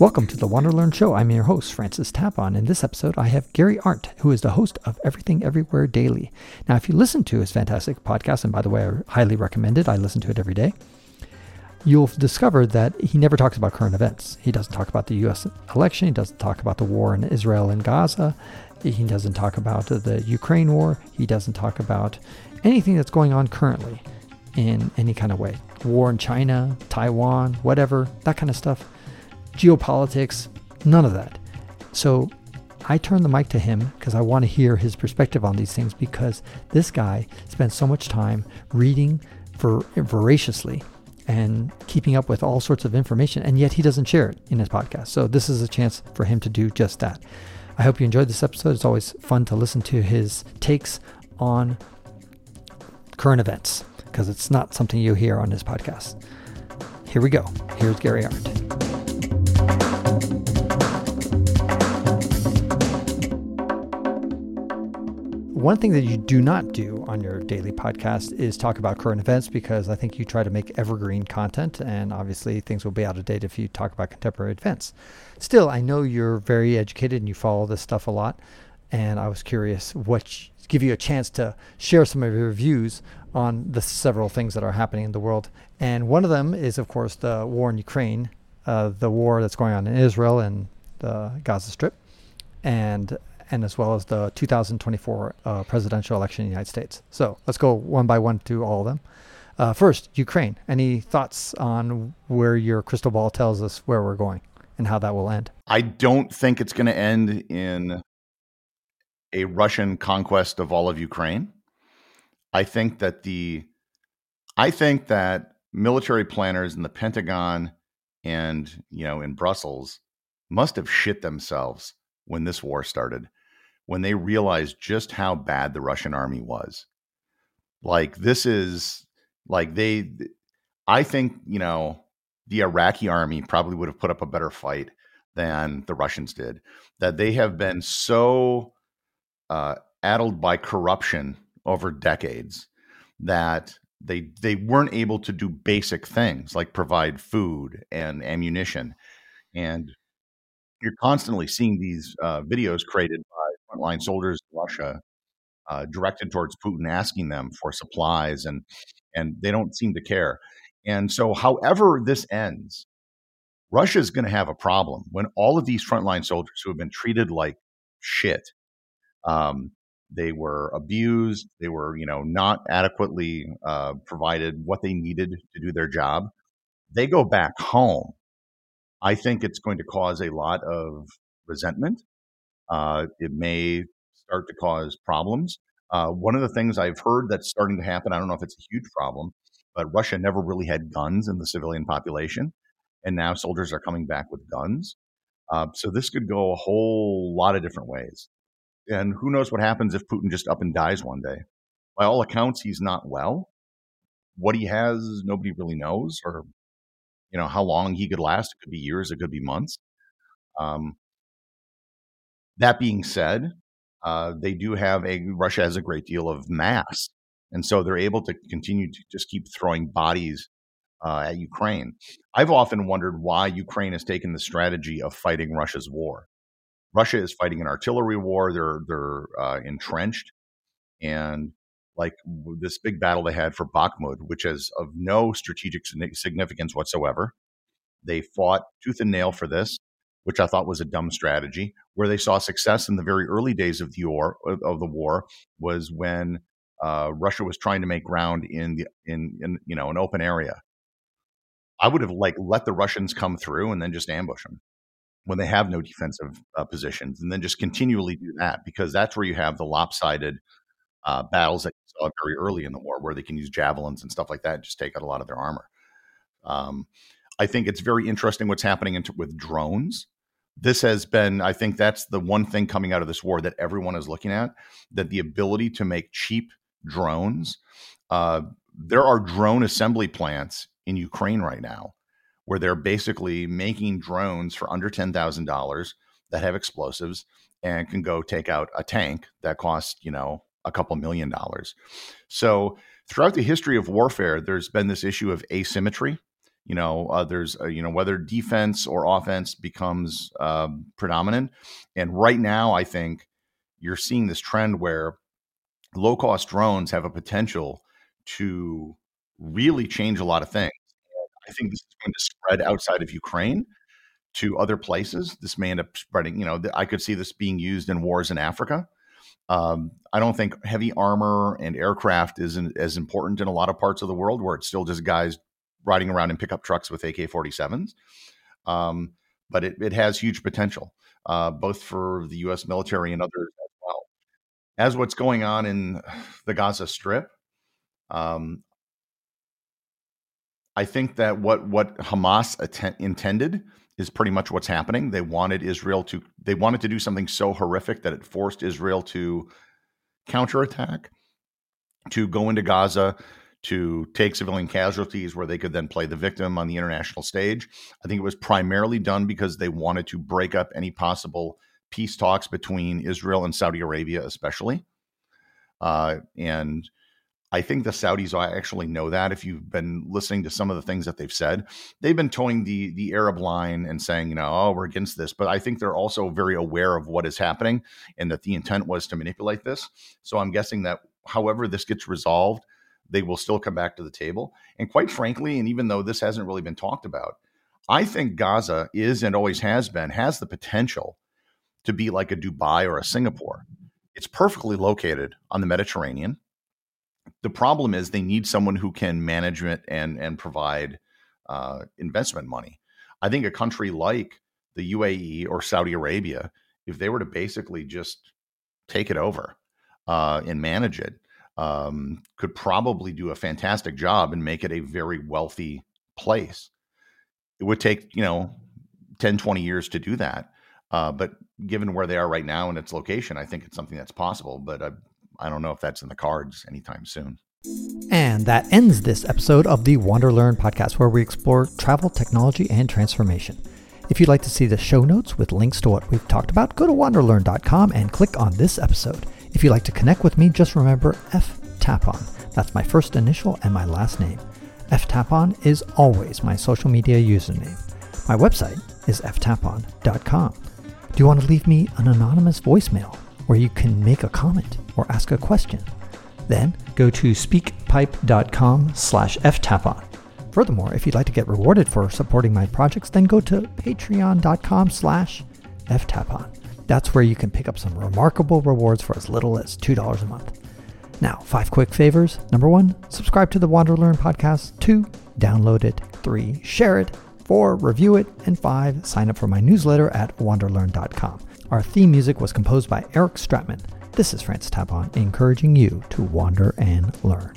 Welcome to the Wander Learn Show. I'm your host, Francis Tapon. In this episode, I have Gary Arndt, who is the host of Everything Everywhere Daily. Now, if you listen to his fantastic podcast, and by the way, I highly recommend it, I listen to it every day, you'll discover that he never talks about current events. He doesn't talk about the U.S. election, he doesn't talk about the war in Israel and Gaza, he doesn't talk about the Ukraine war, he doesn't talk about anything that's going on currently in any kind of way. War in China, Taiwan, whatever, that kind of stuff geopolitics, none of that. So I turn the mic to him because I want to hear his perspective on these things because this guy spends so much time reading for voraciously and keeping up with all sorts of information, and yet he doesn't share it in his podcast. So this is a chance for him to do just that. I hope you enjoyed this episode. It's always fun to listen to his takes on current events because it's not something you hear on his podcast. Here we go. Here's Gary Arndt. One thing that you do not do on your daily podcast is talk about current events because I think you try to make evergreen content, and obviously things will be out of date if you talk about contemporary events. Still, I know you're very educated and you follow this stuff a lot, and I was curious what give you a chance to share some of your views on the several things that are happening in the world. And one of them is, of course, the war in Ukraine, uh, the war that's going on in Israel and the Gaza Strip, and and as well as the 2024 uh, presidential election in the United States. So let's go one by one to all of them. Uh, first, Ukraine. Any thoughts on where your crystal ball tells us where we're going and how that will end? I don't think it's going to end in a Russian conquest of all of Ukraine. I think that the I think that military planners in the Pentagon and you know in Brussels must have shit themselves when this war started when they realized just how bad the Russian army was. Like this is like they I think, you know, the Iraqi army probably would have put up a better fight than the Russians did. That they have been so uh, addled by corruption over decades that they they weren't able to do basic things like provide food and ammunition and you're constantly seeing these uh, videos created frontline soldiers in Russia uh, directed towards Putin, asking them for supplies, and and they don't seem to care. And so, however this ends, Russia is going to have a problem when all of these frontline soldiers who have been treated like shit, um, they were abused, they were you know not adequately uh, provided what they needed to do their job. They go back home. I think it's going to cause a lot of resentment uh, it may start to cause problems. Uh, one of the things I've heard that's starting to happen, I don't know if it's a huge problem, but Russia never really had guns in the civilian population. And now soldiers are coming back with guns. Uh, so this could go a whole lot of different ways. And who knows what happens if Putin just up and dies one day? By all accounts, he's not well. What he has, nobody really knows, or you know how long he could last. It could be years, it could be months. Um, that being said, uh, they do have a Russia has a great deal of mass, and so they're able to continue to just keep throwing bodies uh, at Ukraine. I've often wondered why Ukraine has taken the strategy of fighting Russia's war. Russia is fighting an artillery war; they're they're uh, entrenched, and like this big battle they had for Bakhmut, which is of no strategic significance whatsoever. They fought tooth and nail for this which I thought was a dumb strategy. Where they saw success in the very early days of the war of the war was when uh, Russia was trying to make ground in the in, in you know an open area. I would have like let the Russians come through and then just ambush them when they have no defensive uh, positions, and then just continually do that because that's where you have the lopsided uh, battles that you saw very early in the war, where they can use javelins and stuff like that, and just take out a lot of their armor. Um, I think it's very interesting what's happening with drones. This has been, I think that's the one thing coming out of this war that everyone is looking at that the ability to make cheap drones. Uh, there are drone assembly plants in Ukraine right now where they're basically making drones for under $10,000 that have explosives and can go take out a tank that costs, you know, a couple million dollars. So, throughout the history of warfare, there's been this issue of asymmetry you know, uh, there's, uh, you know, whether defense or offense becomes uh, predominant. And right now, I think you're seeing this trend where low cost drones have a potential to really change a lot of things. I think this is going to spread outside of Ukraine to other places. This may end up spreading. You know, I could see this being used in wars in Africa. Um, I don't think heavy armor and aircraft isn't as important in a lot of parts of the world where it's still just guys riding around in pickup trucks with AK 47s. Um, but it, it has huge potential, uh, both for the U.S. military and others as well. As what's going on in the Gaza Strip, um, I think that what what Hamas att- intended is pretty much what's happening. They wanted Israel to they wanted to do something so horrific that it forced Israel to counterattack, to go into Gaza, to take civilian casualties where they could then play the victim on the international stage. I think it was primarily done because they wanted to break up any possible peace talks between Israel and Saudi Arabia, especially. Uh, and I think the Saudis actually know that. If you've been listening to some of the things that they've said, they've been toeing the the Arab line and saying, you know, oh, we're against this. But I think they're also very aware of what is happening and that the intent was to manipulate this. So I'm guessing that however this gets resolved, they will still come back to the table. And quite frankly, and even though this hasn't really been talked about, I think Gaza is and always has been has the potential to be like a Dubai or a Singapore. It's perfectly located on the Mediterranean the problem is they need someone who can manage it and and provide uh, investment money. I think a country like the UAE or Saudi Arabia, if they were to basically just take it over uh, and manage it, um, could probably do a fantastic job and make it a very wealthy place. It would take, you know, 10, 20 years to do that. Uh, but given where they are right now and its location, I think it's something that's possible. But I, I don't know if that's in the cards anytime soon. And that ends this episode of the Wander Learn podcast, where we explore travel, technology, and transformation. If you'd like to see the show notes with links to what we've talked about, go to wanderlearn.com and click on this episode. If you'd like to connect with me, just remember F Tapon. That's my first initial and my last name. F Tapon is always my social media username. My website is ftapon.com. Do you want to leave me an anonymous voicemail where you can make a comment or ask a question? Then go to speakpipe.com slash ftapon. Furthermore, if you'd like to get rewarded for supporting my projects, then go to patreon.com slash ftapon. That's where you can pick up some remarkable rewards for as little as $2 a month. Now, five quick favors. Number one, subscribe to the Wander Learn podcast. Two, download it. Three, share it. Four, review it. And five, sign up for my newsletter at wanderlearn.com. Our theme music was composed by Eric Stratman. This is Francis Tapon, encouraging you to wander and learn.